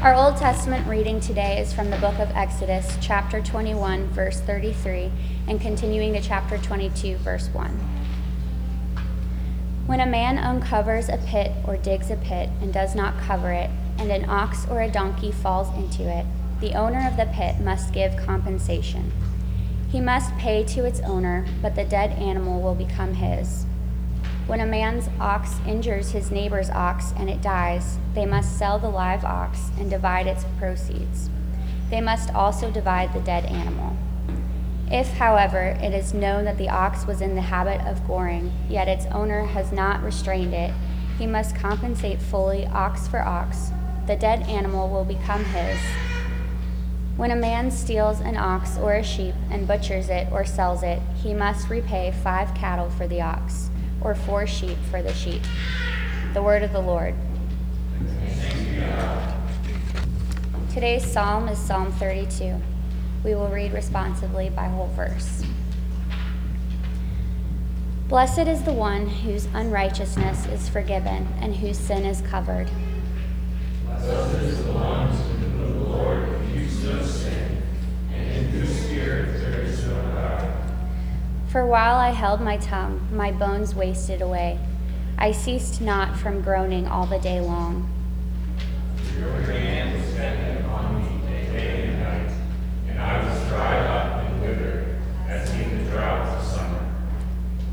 Our Old Testament reading today is from the book of Exodus, chapter 21, verse 33, and continuing to chapter 22, verse 1. When a man uncovers a pit or digs a pit and does not cover it, and an ox or a donkey falls into it, the owner of the pit must give compensation. He must pay to its owner, but the dead animal will become his. When a man's ox injures his neighbor's ox and it dies, they must sell the live ox and divide its proceeds. They must also divide the dead animal. If, however, it is known that the ox was in the habit of goring, yet its owner has not restrained it, he must compensate fully ox for ox. The dead animal will become his. When a man steals an ox or a sheep and butchers it or sells it, he must repay five cattle for the ox or four sheep for the sheep. The word of the Lord. Today's psalm is Psalm 32. We will read responsively by whole verse. Blessed is the one whose unrighteousness is forgiven and whose sin is covered. For while I held my tongue, my bones wasted away. I ceased not from groaning all the day long. Your hand was heavy upon me day and night, and I was dried up and withered, as in the drought of summer.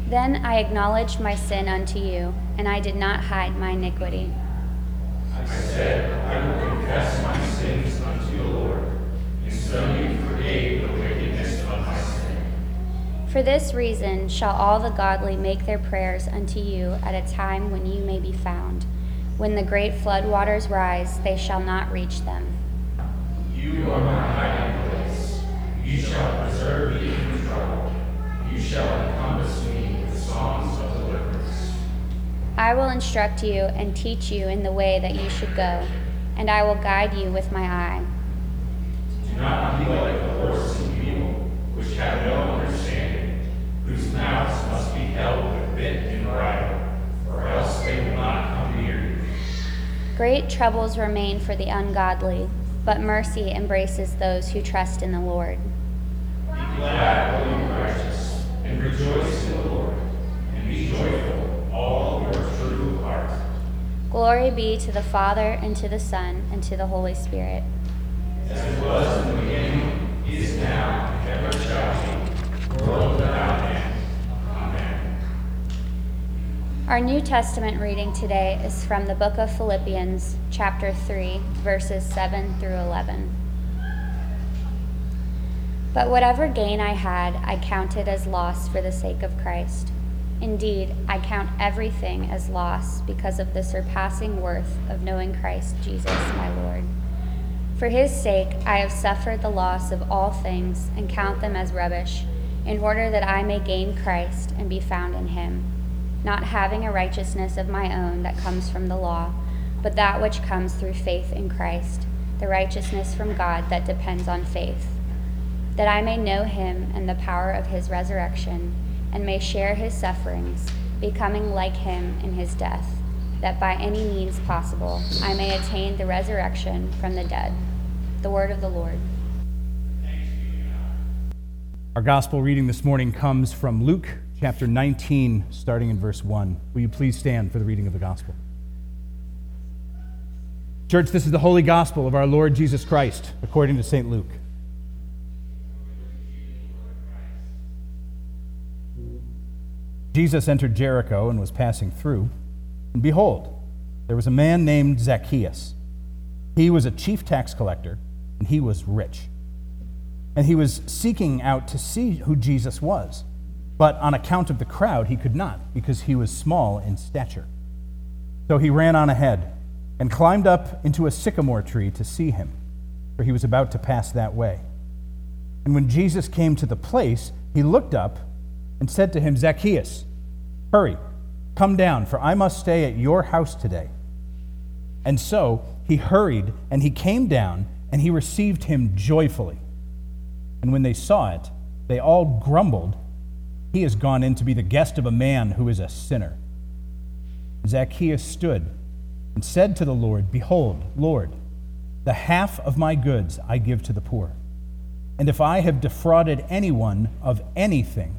Then I acknowledged my sin unto you, and I did not hide my iniquity. I said, I will confess my sins unto the Lord, and so you For this reason shall all the godly make their prayers unto you at a time when you may be found. When the great flood waters rise, they shall not reach them. You are my hiding place. You shall preserve me from trouble. You shall encompass me with songs of deliverance. I will instruct you and teach you in the way that you should go, and I will guide you with my eye. Do not be like the horse and mule, which have no mouths must be held with bit and bridle, or else they will not come near you. Great troubles remain for the ungodly, but mercy embraces those who trust in the Lord. Be glad, O you righteous, and rejoice in the Lord, and be joyful, all your true heart. Glory be to the Father, and to the Son, and to the Holy Spirit. As it was in the beginning, is now, and ever shall be, world without end. Our New Testament reading today is from the book of Philippians, chapter 3, verses 7 through 11. But whatever gain I had, I counted as loss for the sake of Christ. Indeed, I count everything as loss because of the surpassing worth of knowing Christ Jesus my Lord. For his sake, I have suffered the loss of all things and count them as rubbish, in order that I may gain Christ and be found in him, not having a righteousness of my own that comes from the law, but that which comes through faith in Christ, the righteousness from God that depends on faith, that I may know him and the power of his resurrection, and may share his sufferings, becoming like him in his death that by any means possible I may attain the resurrection from the dead. The word of the Lord. Our gospel reading this morning comes from Luke chapter 19, starting in verse 1. Will you please stand for the reading of the gospel? Church, this is the holy gospel of our Lord Jesus Christ, according to St. Luke. Jesus entered Jericho and was passing through. And behold, there was a man named Zacchaeus. He was a chief tax collector, and he was rich. And he was seeking out to see who Jesus was. But on account of the crowd, he could not, because he was small in stature. So he ran on ahead and climbed up into a sycamore tree to see him, for he was about to pass that way. And when Jesus came to the place, he looked up and said to him, Zacchaeus, hurry Come down, for I must stay at your house today. And so he hurried, and he came down, and he received him joyfully. And when they saw it, they all grumbled, He has gone in to be the guest of a man who is a sinner. Zacchaeus stood and said to the Lord, Behold, Lord, The half of my goods I give to the poor. And if I have defrauded anyone of anything,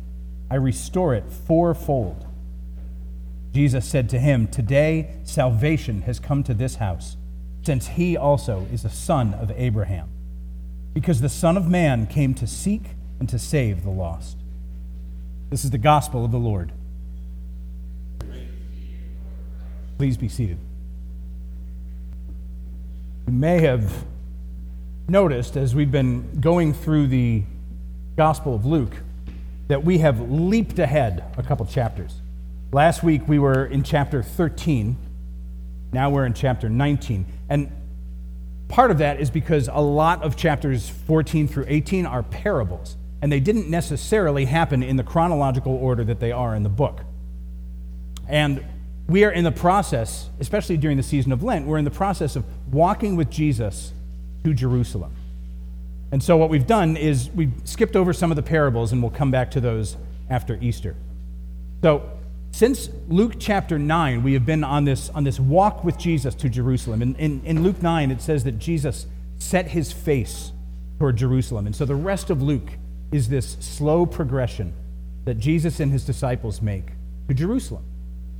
I restore it fourfold. Jesus said to him, Today salvation has come to this house, since he also is a son of Abraham. Because the Son of Man came to seek and to save the lost. This is the gospel of the Lord. Please be seated. You may have noticed as we've been going through the Gospel of Luke that we have leaped ahead a couple chapters. Last week we were in chapter 13. Now we're in chapter 19. And part of that is because a lot of chapters 14 through 18 are parables, and they didn't necessarily happen in the chronological order that they are in the book. And we are in the process, especially during the season of Lent, we're in the process of walking with Jesus to Jerusalem. And so, what we've done is we've skipped over some of the parables, and we'll come back to those after Easter. So, since Luke chapter 9, we have been on this, on this walk with Jesus to Jerusalem. In, in, in Luke 9, it says that Jesus set his face toward Jerusalem. And so, the rest of Luke is this slow progression that Jesus and his disciples make to Jerusalem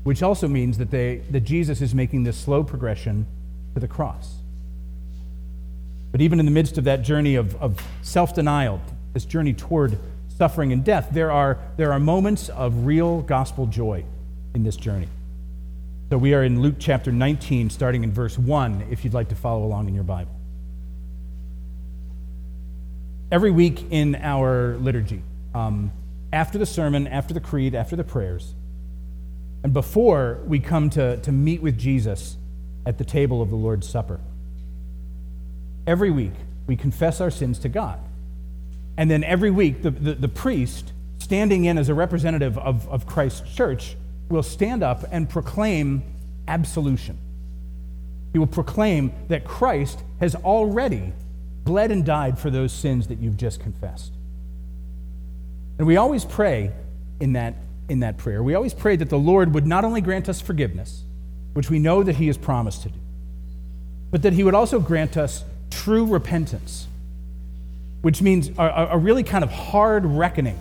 which also means that, they, that Jesus is making this slow progression to the cross. But even in the midst of that journey of, of self denial, this journey toward suffering and death, there are, there are moments of real gospel joy in this journey. So we are in Luke chapter 19, starting in verse 1, if you'd like to follow along in your Bible. Every week in our liturgy, um, after the sermon, after the creed, after the prayers, and before we come to, to meet with Jesus at the table of the Lord's Supper. Every week, we confess our sins to God. And then every week, the, the, the, priest, standing in as a representative of, of Christ's church, will stand up and proclaim absolution. He will proclaim that Christ has already bled and died for those sins that you've just confessed. And we always pray in that in that prayer, we always pray that the Lord would not only grant us forgiveness, which we know that He has promised to do, but that He would also grant us true repentance, which means a, a really kind of hard reckoning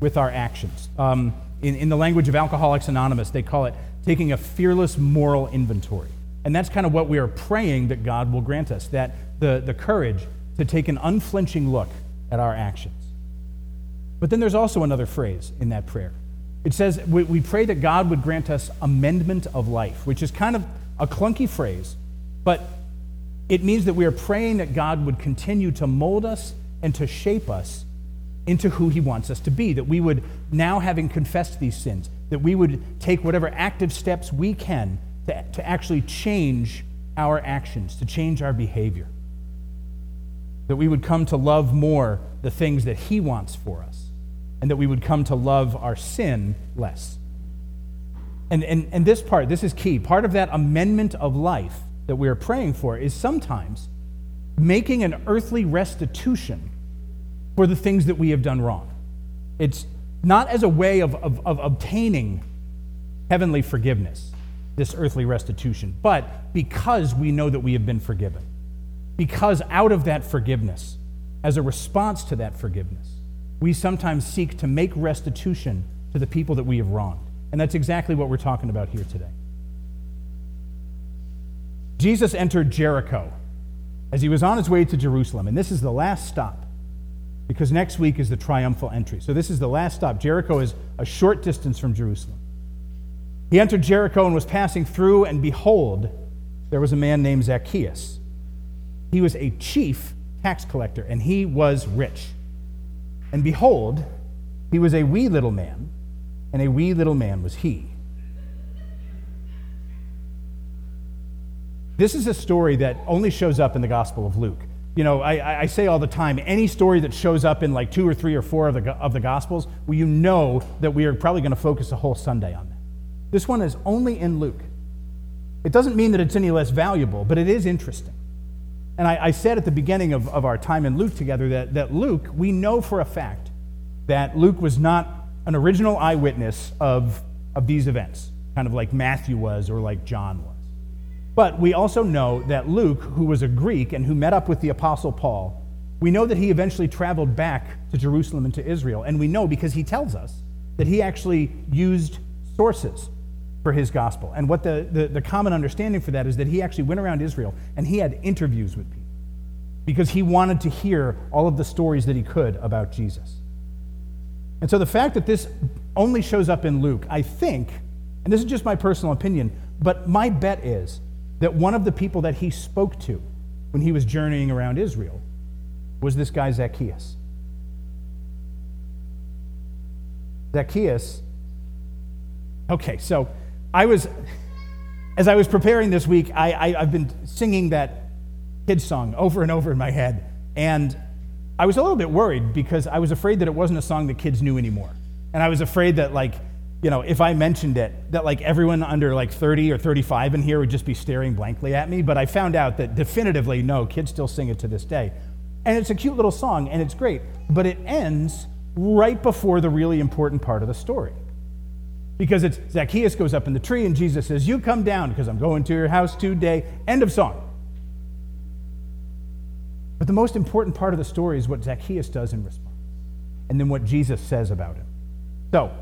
with our actions. Um, in, in the language of Alcoholics Anonymous, they call it taking a fearless moral inventory. And that's kind of what we are praying that God will grant us that the, the courage to take an unflinching look at our actions. But then there's also another phrase in that prayer it says, we, pray that God would grant us amendment of life, which is kind of a clunky phrase, but it means that we are praying that God would continue to mold us and to shape us into who he wants us to be, that we would, now having confessed these sins, that we would take whatever active steps we can to, to actually change our actions, to change our behavior. That we would come to love more the things that he wants for us and that we would come to love our sin less. And, and, and this part, this is key. Part of that amendment of life that we are praying for is sometimes making an earthly restitution for the things that we have done wrong. It's not as a way of, of, of obtaining heavenly forgiveness, this earthly restitution, but because we know that we have been forgiven. Because out of that forgiveness, as a response to that forgiveness, we sometimes seek to make restitution to the people that we have wronged. And that's exactly what we're talking about here today. Jesus entered Jericho as he was on his way to Jerusalem, and this is the last stop because next week is the triumphal entry. So this is the last stop. Jericho is a short distance from Jerusalem. He entered Jericho and was passing through, and behold, there was a man named Zacchaeus. He was a chief tax collector, and he was rich. And behold, he was a wee little man, and a wee little man was he. This is a story that only shows up in the Gospel of Luke. You know, I, I, say all the time, any story that shows up in like two or three or four of the, of the Gospels, well, you know that we are probably going to focus a whole Sunday on that. This one is only in Luke. It doesn't mean that it's any less valuable, but it is interesting. And I, I, said at the beginning of, of our time in Luke together that, that Luke, we know for a fact that Luke was not an original eyewitness of, of these events, kind of like Matthew was or like John was. But we also know that Luke, who was a Greek and who met up with the Apostle Paul, we know that he eventually traveled back to Jerusalem and to Israel. And we know because he tells us that he actually used sources for his gospel. And what the, the, the, common understanding for that is that he actually went around Israel and he had interviews with people because he wanted to hear all of the stories that he could about Jesus. And so the fact that this only shows up in Luke, I think, and this is just my personal opinion, but my bet is that one of the people that he spoke to when he was journeying around Israel was this guy Zacchaeus. Zacchaeus, okay, so I was, as I was preparing this week, I, I, have been singing that kid's song over and over in my head. And I was a little bit worried because I was afraid that it wasn't a song that kids knew anymore. And I was afraid that, like, you know, if I mentioned it, that like everyone under like 30 or 35 in here would just be staring blankly at me. But I found out that definitively, no, kids still sing it to this day. And it's a cute little song and it's great, but it ends right before the really important part of the story. Because it's Zacchaeus goes up in the tree and Jesus says, You come down because I'm going to your house today. End of song. But the most important part of the story is what Zacchaeus does in response, and then what Jesus says about him. So,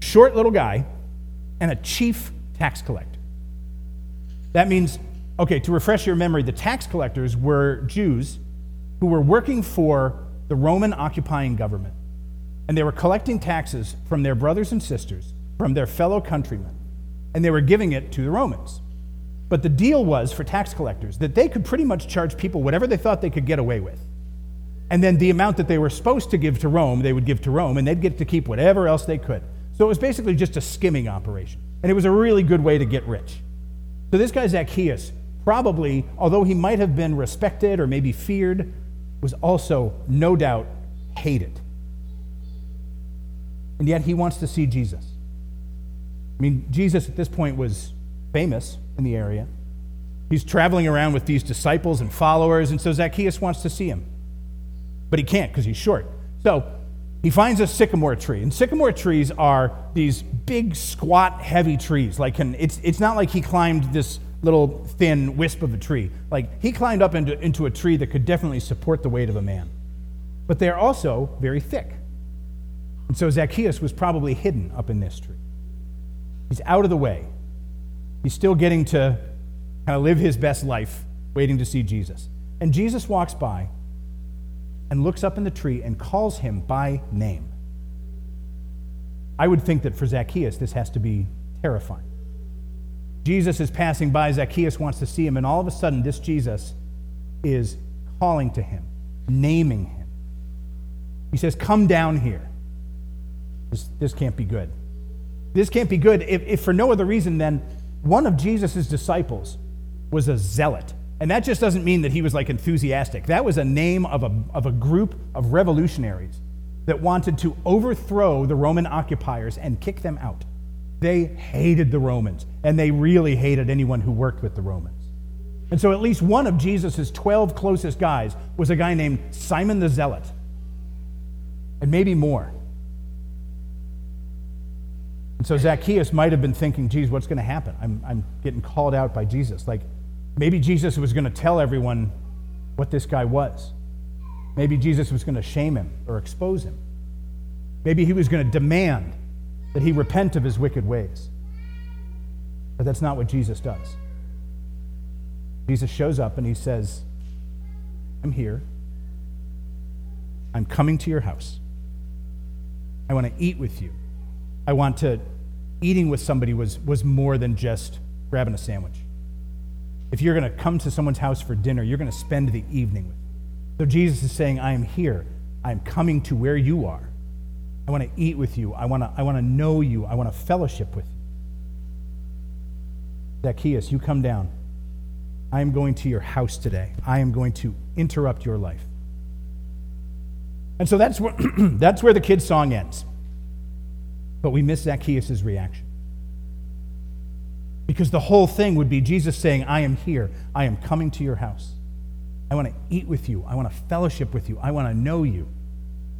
short little guy and a chief tax collector. That means, okay, to refresh your memory, the tax collectors were Jews who were working for the Roman occupying government. And they were collecting taxes from their brothers and sisters, from their fellow countrymen, and they were giving it to the Romans. But the deal was for tax collectors that they could pretty much charge people whatever they thought they could get away with. And then the amount that they were supposed to give to Rome, they would give to Rome, and they'd get to keep whatever else they could. So it was basically just a skimming operation. And it was a really good way to get rich. So this guy, Zacchaeus, probably, although he might have been respected or maybe feared, was also, no doubt, hated. And yet he wants to see Jesus. I mean, Jesus at this point was famous in the area. He's traveling around with these disciples and followers, and so Zacchaeus wants to see him. But he can't because he's short. So he finds a sycamore tree. And sycamore trees are these big, squat, heavy trees. Like, can, it's, it's not like he climbed this little thin wisp of a tree. Like he climbed up into, into a tree that could definitely support the weight of a man. But they're also very thick. And so Zacchaeus was probably hidden up in this tree. He's out of the way. He's still getting to kind of live his best life, waiting to see Jesus. And Jesus walks by and looks up in the tree and calls him by name. I would think that for Zacchaeus, this has to be terrifying. Jesus is passing by. Zacchaeus wants to see him. And all of a sudden, this Jesus is calling to him, naming him. He says, Come down here. This, this can't be good. This can't be good if, if for no other reason than one of Jesus' disciples was a zealot. And that just doesn't mean that he was like enthusiastic. That was a name of a, of a group of revolutionaries that wanted to overthrow the Roman occupiers and kick them out. They hated the Romans, and they really hated anyone who worked with the Romans. And so at least one of Jesus' 12 closest guys was a guy named Simon the Zealot, and maybe more. And so Zacchaeus might have been thinking, geez, what's going to happen? I'm, I'm getting called out by Jesus. Like, maybe Jesus was going to tell everyone what this guy was. Maybe Jesus was going to shame him or expose him. Maybe he was going to demand that he repent of his wicked ways. But that's not what Jesus does. Jesus shows up and he says, I'm here. I'm coming to your house. I want to eat with you. I want to, eating with somebody was, was more than just grabbing a sandwich. If you're going to come to someone's house for dinner, you're going to spend the evening with them. So Jesus is saying, I am here. I am coming to where you are. I want to eat with you. I want to, I want to know you. I want to fellowship with you. Zacchaeus, you come down. I am going to your house today. I am going to interrupt your life. And so that's where, that's where the kid's song ends. But we miss Zacchaeus' reaction. Because the whole thing would be Jesus saying, I am here. I am coming to your house. I want to eat with you. I want to fellowship with you. I want to know you.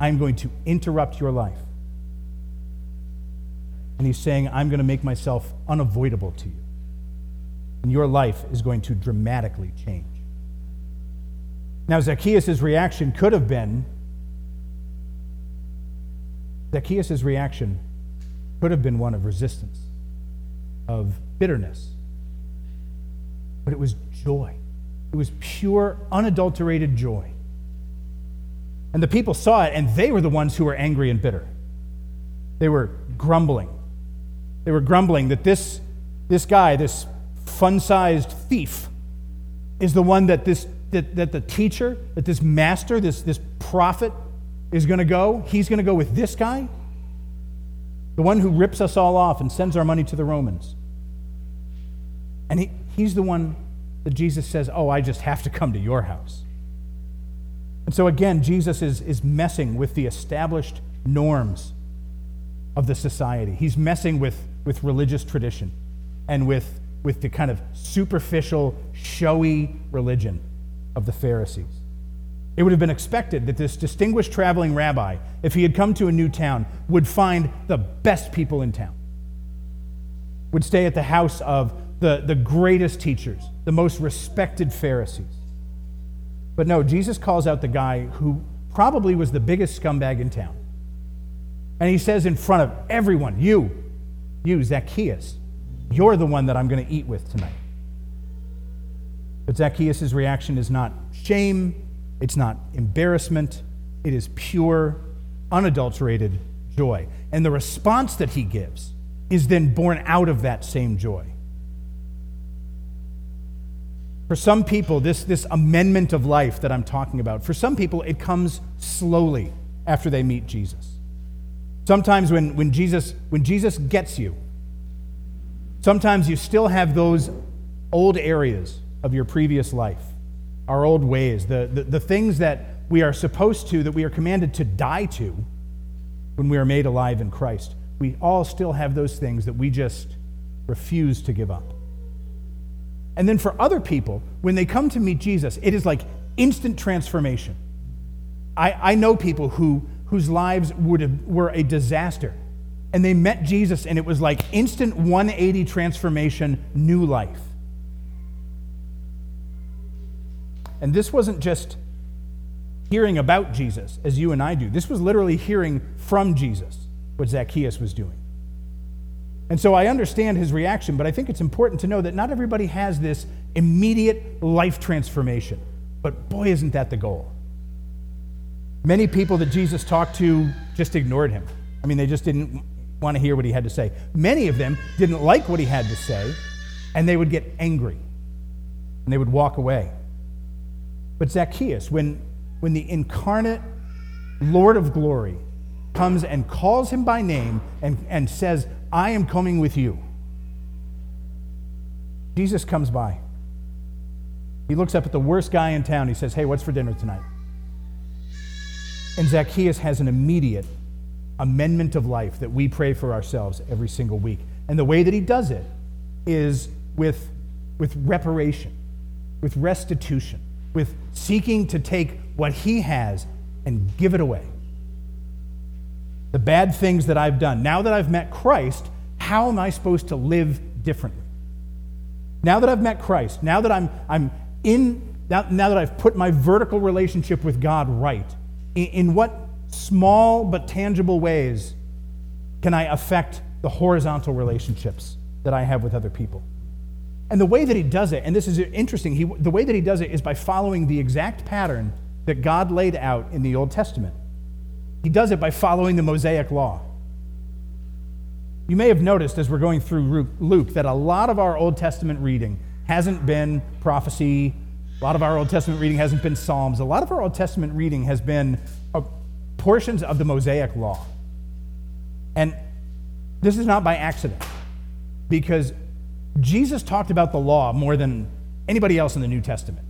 I'm going to interrupt your life. And he's saying, I'm going to make myself unavoidable to you. and your life is going to dramatically change. Now, Zacchaeus' reaction could have been Zacchaeus' reaction could have been one of resistance, of bitterness, but it was joy. It was pure, unadulterated joy. And the people saw it, and they were the ones who were angry and bitter. They were grumbling. They were grumbling that this, this guy, this fun sized thief, is the one that, this, that, that the teacher, that this master, this, this prophet is going to go. He's going to go with this guy, the one who rips us all off and sends our money to the Romans. And he, he's the one that Jesus says, Oh, I just have to come to your house. And so again, Jesus is, is messing with the established norms of the society. He's messing with, with religious tradition and with, with the kind of superficial, showy religion of the Pharisees. It would have been expected that this distinguished traveling rabbi, if he had come to a new town, would find the best people in town, would stay at the house of the, the greatest teachers, the most respected Pharisees. But no, Jesus calls out the guy who probably was the biggest scumbag in town. And he says in front of everyone, You, you, Zacchaeus, you're the one that I'm going to eat with tonight. But Zacchaeus' reaction is not shame, it's not embarrassment, it is pure, unadulterated joy. And the response that he gives is then born out of that same joy. For some people, this, this amendment of life that I'm talking about, for some people, it comes slowly after they meet Jesus. Sometimes when, when, Jesus, when Jesus gets you, sometimes you still have those old areas of your previous life, our old ways, the, the, the things that we are supposed to, that we are commanded to die to when we are made alive in Christ. We all still have those things that we just refuse to give up. And then for other people, when they come to meet Jesus, it is like instant transformation. I, I know people who, whose lives would have, were a disaster, and they met Jesus, and it was like instant 180 transformation, new life. And this wasn't just hearing about Jesus as you and I do, this was literally hearing from Jesus what Zacchaeus was doing. And so I understand his reaction, but I think it's important to know that not everybody has this immediate life transformation. But boy, isn't that the goal. Many people that Jesus talked to just ignored him. I mean, they just didn't want to hear what he had to say. Many of them didn't like what he had to say, and they would get angry and they would walk away. But Zacchaeus, when, when the incarnate Lord of glory comes and calls him by name and, and says, I am coming with you. Jesus comes by. He looks up at the worst guy in town. He says, Hey, what's for dinner tonight? And Zacchaeus has an immediate amendment of life that we pray for ourselves every single week. And the way that he does it is with, with reparation, with restitution, with seeking to take what he has and give it away the bad things that I've done. Now that I've met Christ, how am I supposed to live differently? Now that I've met Christ, now that I'm, I'm in, now, now that I've put my vertical relationship with God right, in, in what small but tangible ways can I affect the horizontal relationships that I have with other people? And the way that he does it, and this is interesting, he, the way that he does it is by following the exact pattern that God laid out in the Old Testament. He does it by following the Mosaic law. You may have noticed as we're going through Luke that a lot of our Old Testament reading hasn't been prophecy, a lot of our Old Testament reading hasn't been Psalms, a lot of our Old Testament reading has been uh, portions of the Mosaic law. And this is not by accident, because Jesus talked about the law more than anybody else in the New Testament.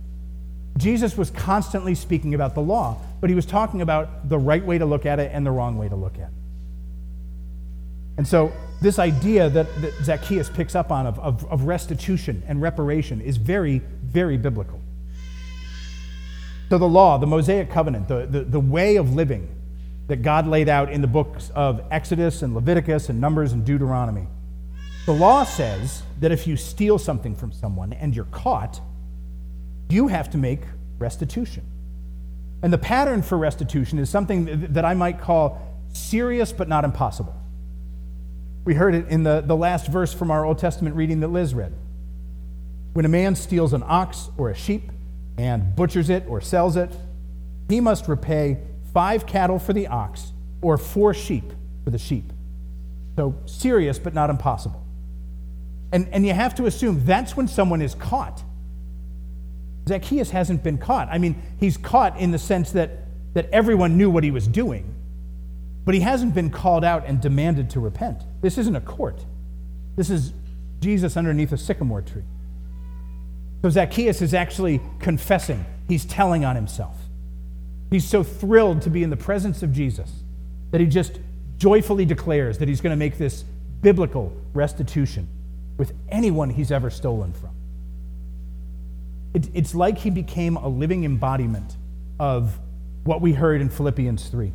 Jesus was constantly speaking about the law, but he was talking about the right way to look at it and the wrong way to look at it. And so, this idea that, that Zacchaeus picks up on of, of, of restitution and reparation is very, very biblical. So, the law, the Mosaic covenant, the, the, the way of living that God laid out in the books of Exodus and Leviticus and Numbers and Deuteronomy, The law says that if you steal something from someone and you're caught, you have to make restitution. And the pattern for restitution is something that I might call serious but not impossible. We heard it in the, the last verse from our Old Testament reading that Liz read. When a man steals an ox or a sheep and butchers it or sells it, he must repay five cattle for the ox or four sheep for the sheep. So serious but not impossible. And, and you have to assume that's when someone is caught. Zacchaeus hasn't been caught. I mean, he's caught in the sense that, that everyone knew what he was doing, but he hasn't been called out and demanded to repent. This isn't a court, this is Jesus underneath a sycamore tree. So Zacchaeus is actually confessing, he's telling on himself. He's so thrilled to be in the presence of Jesus that he just joyfully declares that he's going to make this biblical restitution with anyone he's ever stolen from. It, it's like he became a living embodiment of what we heard in Philippians 3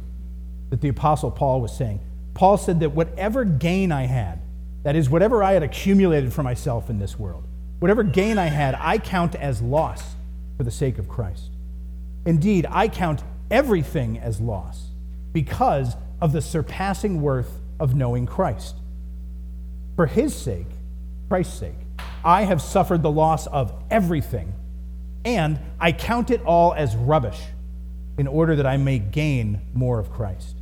that the Apostle Paul was saying. Paul said that whatever gain I had, that is, whatever I had accumulated for myself in this world, whatever gain I had, I count as loss for the sake of Christ. Indeed, I count everything as loss because of the surpassing worth of knowing Christ. For his sake, Christ's sake, I have suffered the loss of everything, and I count it all as rubbish in order that I may gain more of Christ.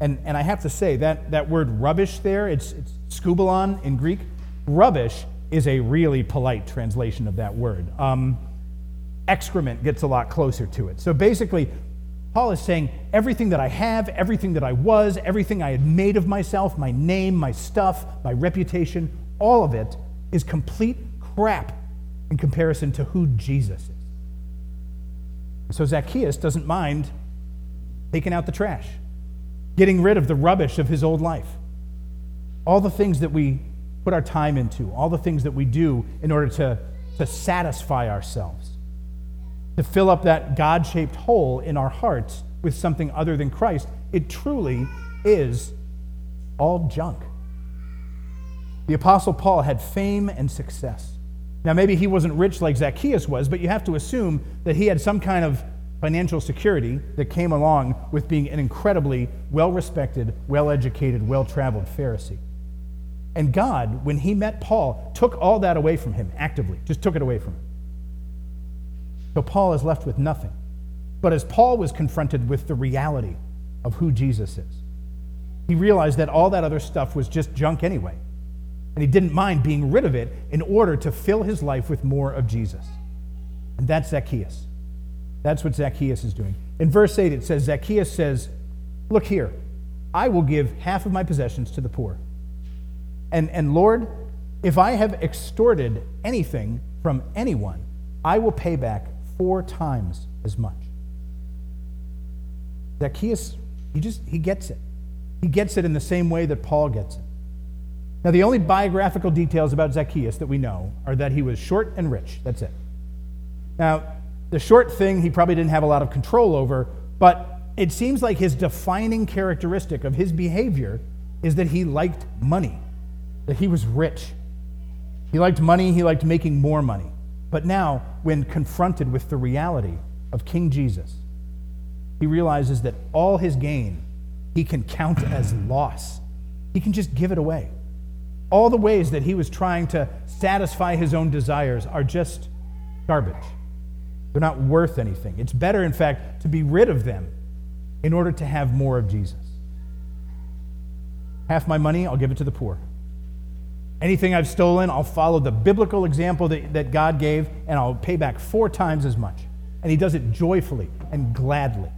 And, and I have to say, that, that word rubbish there, it's, it's skubalon in Greek. Rubbish is a really polite translation of that word. Um, excrement gets a lot closer to it. So basically, Paul is saying everything that I have, everything that I was, everything I had made of myself, my name, my stuff, my reputation, all of it is complete crap in comparison to who Jesus is. So Zacchaeus doesn't mind taking out the trash, getting rid of the rubbish of his old life. All the things that we put our time into, all the things that we do in order to, to satisfy ourselves, to fill up that God shaped hole in our hearts with something other than Christ, it truly is all junk. The Apostle Paul had fame and success. Now, maybe he wasn't rich like Zacchaeus was, but you have to assume that he had some kind of financial security that came along with being an incredibly well respected, well educated, well traveled Pharisee. And God, when he met Paul, took all that away from him actively, just took it away from him. So Paul is left with nothing. But as Paul was confronted with the reality of who Jesus is, he realized that all that other stuff was just junk anyway and he didn't mind being rid of it in order to fill his life with more of Jesus. And that's Zacchaeus. That's what Zacchaeus is doing. In verse 8, it says, Zacchaeus says, Look here, I will give half of my possessions to the poor. And, and Lord, if I have extorted anything from anyone, I will pay back four times as much. Zacchaeus, he just, he gets it. He gets it in the same way that Paul gets it. Now, the only biographical details about Zacchaeus that we know are that he was short and rich. That's it. Now, the short thing he probably didn't have a lot of control over, but it seems like his defining characteristic of his behavior is that he liked money, that he was rich. He liked money, he liked making more money. But now, when confronted with the reality of King Jesus, he realizes that all his gain he can count as loss. He can just give it away. All the ways that he was trying to satisfy his own desires are just garbage. They're not worth anything. It's better, in fact, to be rid of them in order to have more of Jesus. Half my money, I'll give it to the poor. Anything I've stolen, I'll follow the biblical example that, that God gave, and I'll pay back four times as much. And he does it joyfully and gladly.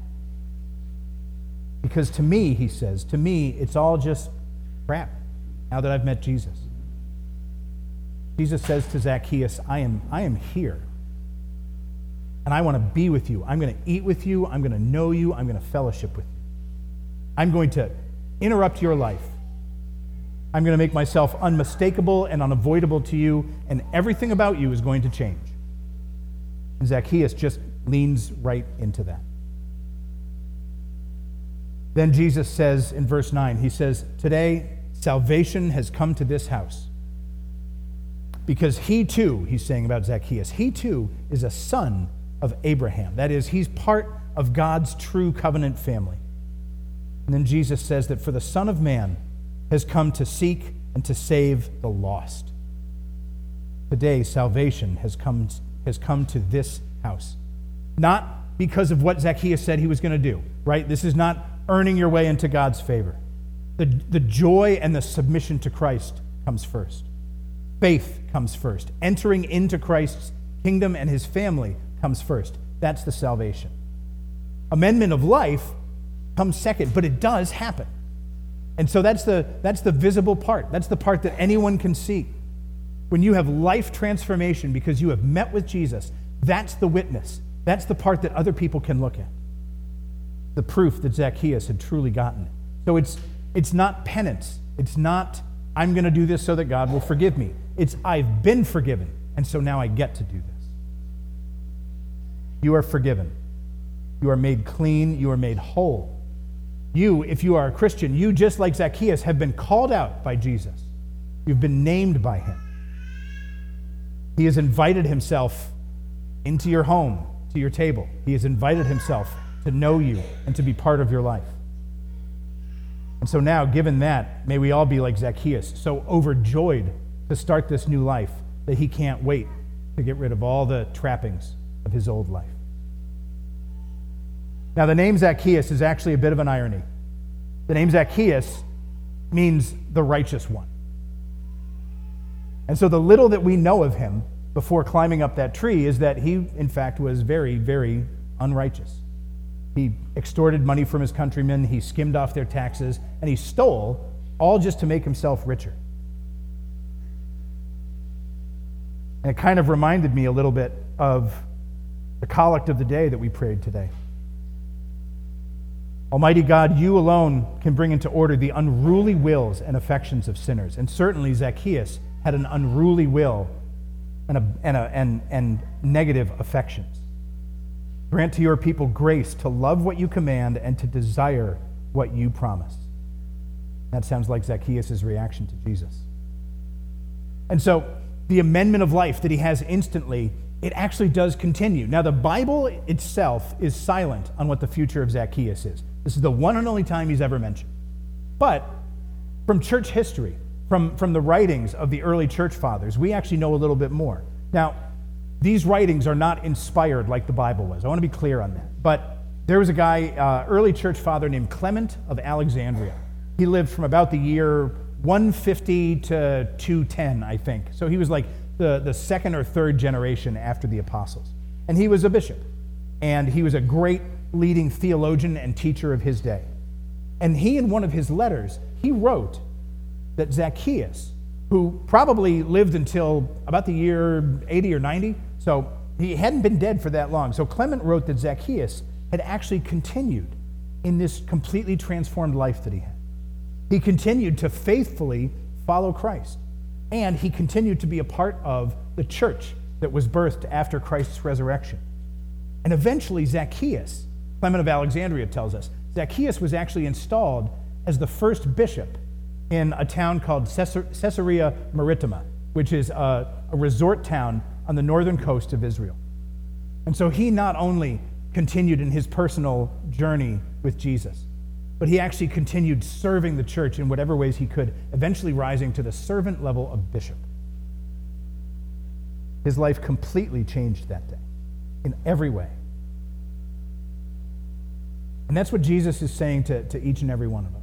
Because to me, he says, to me, it's all just crap now that I've met Jesus. Jesus says to Zacchaeus, I am, I am here. And I want to be with you. I'm going to eat with you. I'm going to know you. I'm going to fellowship with you. I'm going to interrupt your life. I'm going to make myself unmistakable and unavoidable to you, and everything about you is going to change. And Zacchaeus just leans right into that. Then Jesus says in verse 9, He says, Today Salvation has come to this house, because he too, he's saying about Zacchaeus, he too is a son of Abraham. That is, he's part of God's true covenant family. And then Jesus says that for the Son of Man has come to seek and to save the lost. Today, salvation has come, has come to this house. Not because of what Zacchaeus said he was going to do, right? This is not earning your way into God's favor. The, the joy and the submission to Christ comes first. Faith comes first. Entering into Christ's kingdom and his family comes first. That's the salvation. Amendment of life comes second, but it does happen. And so that's the, that's the visible part. That's the part that anyone can see. When you have life transformation because you have met with Jesus, that's the witness. That's the part that other people can look at. The proof that Zacchaeus had truly gotten. So it's, it's not penance. It's not, I'm going to do this so that God will forgive me. It's, I've been forgiven, and so now I get to do this. You are forgiven. You are made clean. You are made whole. You, if you are a Christian, you, just like Zacchaeus, have been called out by Jesus. You've been named by him. He has invited himself into your home, to your table. He has invited himself to know you and to be part of your life. And so now, given that, may we all be like Zacchaeus, so overjoyed to start this new life that he can't wait to get rid of all the trappings of his old life. Now, the name Zacchaeus is actually a bit of an irony. The name Zacchaeus means the righteous one. And so, the little that we know of him before climbing up that tree is that he, in fact, was very, very unrighteous. He extorted money from his countrymen, he skimmed off their taxes, and he stole, all just to make himself richer. And it kind of reminded me a little bit of the collect of the day that we prayed today. Almighty God, you alone can bring into order the unruly wills and affections of sinners. And certainly Zacchaeus had an unruly will and, a, and, a, and, and negative affections. Grant to your people grace to love what you command and to desire what you promise. That sounds like Zacchaeus' reaction to Jesus. And so, the amendment of life that he has instantly, it actually does continue. Now, the Bible itself is silent on what the future of Zacchaeus is. This is the one and only time he's ever mentioned. But from church history, from, from the writings of the early church fathers, we actually know a little bit more. Now, these writings are not inspired like the Bible was. I want to be clear on that. But there was a guy, uh, early church father named Clement of Alexandria. He lived from about the year 150 to 210, I think. So he was like the, the second or third generation after the apostles. And he was a bishop. And he was a great leading theologian and teacher of his day. And he, in one of his letters, he wrote that Zacchaeus, who probably lived until about the year 80 or 90, so he hadn't been dead for that long. So Clement wrote that Zacchaeus had actually continued in this completely transformed life that he had. He continued to faithfully follow Christ, and he continued to be a part of the church that was birthed after Christ's resurrection. And eventually, Zacchaeus Clement of Alexandria tells us Zacchaeus was actually installed as the first bishop in a town called Caesarea Maritima, which is a, a resort town on the northern coast of Israel. And so he not only continued in his personal journey with Jesus, but he actually continued serving the church in whatever ways he could, eventually rising to the servant level of bishop. His life completely changed that day in every way. And that's what Jesus is saying to, to each and every one of us.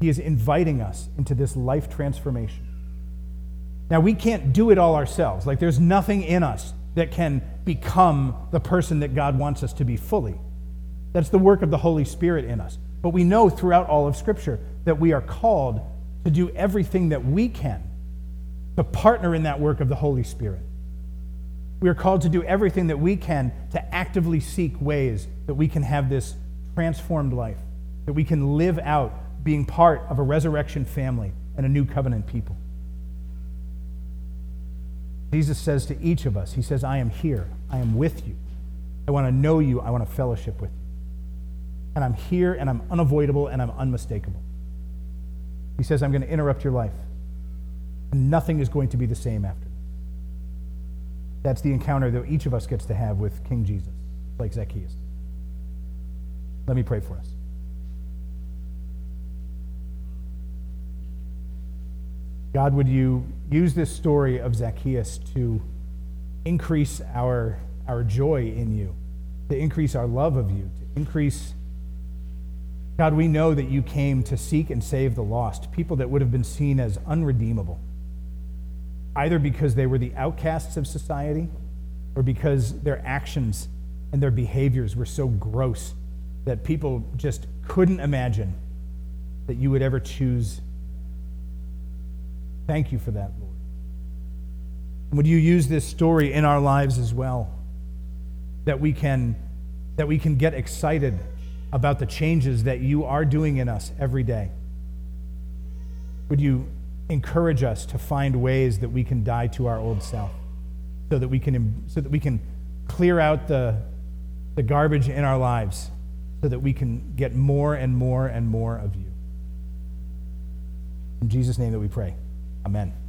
He is inviting us into this life transformation. Now, we can't do it all ourselves. Like, there's nothing in us that can become the person that God wants us to be fully. That's the work of the Holy Spirit in us. But we know throughout all of Scripture that we are called to do everything that we can to partner in that work of the Holy Spirit. We are called to do everything that we can to actively seek ways that we can have this transformed life, that we can live out being part of a resurrection family and a new covenant people. Jesus says to each of us, He says, I am here. I am with you. I want to know you. I want to fellowship with you. And I'm here and I'm unavoidable and I'm unmistakable. He says, I'm going to interrupt your life. Nothing is going to be the same after this. That's the encounter that each of us gets to have with King Jesus, like Zacchaeus did. Let me pray for us. God, would you use this story of Zacchaeus to increase our, our joy in you, to increase our love of you, to increase. God, we know that you came to seek and save the lost, people that would have been seen as unredeemable, either because they were the outcasts of society or because their actions and their behaviors were so gross that people just couldn't imagine that you would ever choose Thank you for that, Lord. Would you use this story in our lives as well? That we can that we can get excited about the changes that you are doing in us every day. Would you encourage us to find ways that we can die to our old self so that we can so that we can clear out the the garbage in our lives so that we can get more and more and more of you. In Jesus' name that we pray. Amen.